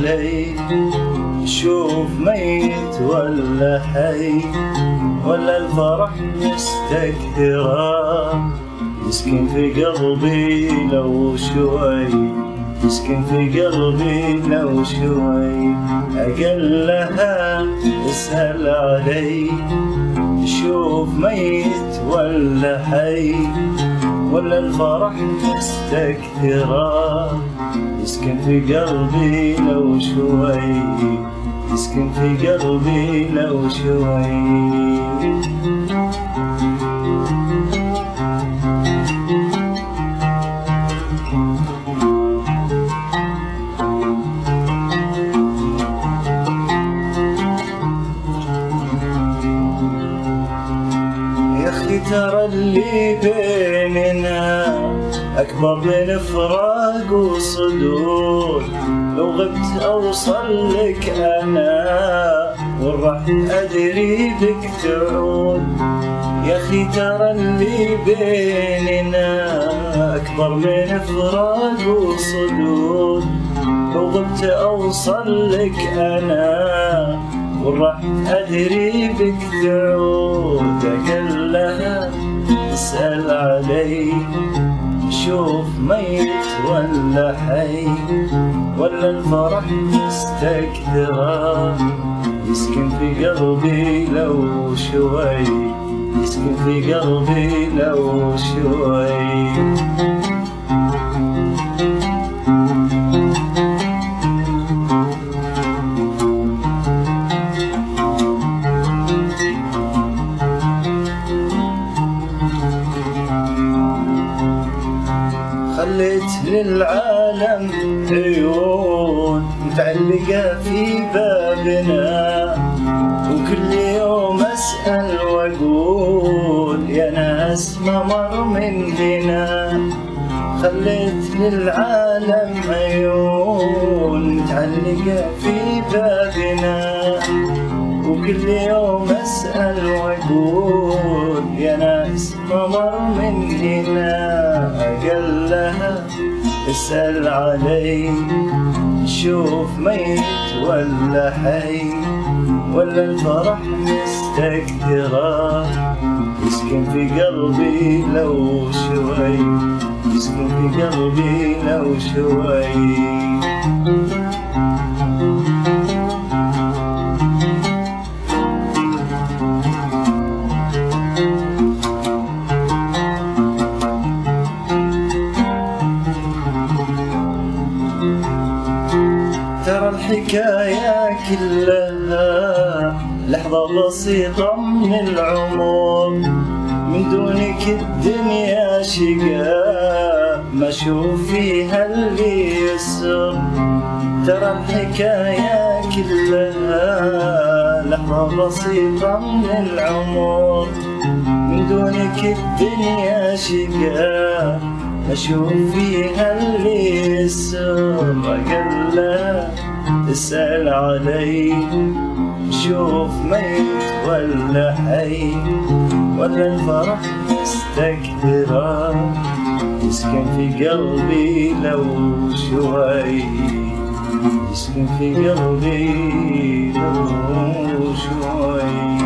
علي. شوف ميت ولا حي ولا الفرح مستكثرة. يسكن في قلبي لو شوي يسكن في قلبي لو شوي. أقلها اسأل علي. شوف ميت ولا حي ولا الفرح مستكثرة. يسكن في قلبي لو شوي. يسكن في قلبي لو شوي. ترى اللي بيننا أكبر من فراق وصدور لو غبت أوصل لك أنا والراح أدري بك تعود. يا أخي ترى اللي بيننا أكبر من فراق وصدور لو غبت أوصل لك أنا وراح أدري بك تعود. اقلها اسأل علي. شوف ميت ولا حي ولا الفرح مستكثرة يسكن في قلبي لو شوي يسكن في قلبي لو شوي. خليت للعالم عيون متعلقة في بابنا. وكل يوم أسأل وأقول يا ناس ما مر من هنا خليت للعالم عيون متعلقة في بابنا. وكل يوم أسأل وأقول يا ناس مر من هنا أقلها اسأل علي شوف ميت ولا حي ولا الفرح مستكثرة يسكن في قلبي لو شوي يسكن في قلبي لو شوي. ترى الحكاية كلها لحظة بسيطة من العمر. من دونك الدنيا شقاء ما أشوف فيها اللي يسر. ترى الحكاية كلها لحظة بسيطة من العمر. من دونك الدنيا شقاء أشوف فيها اللي يسر أقله تسأل علي. شوف ميت ولا حي ولا الفرح مستكثرة يسكن في قلبي لو شوي. يسكن في قلبي لو شوي.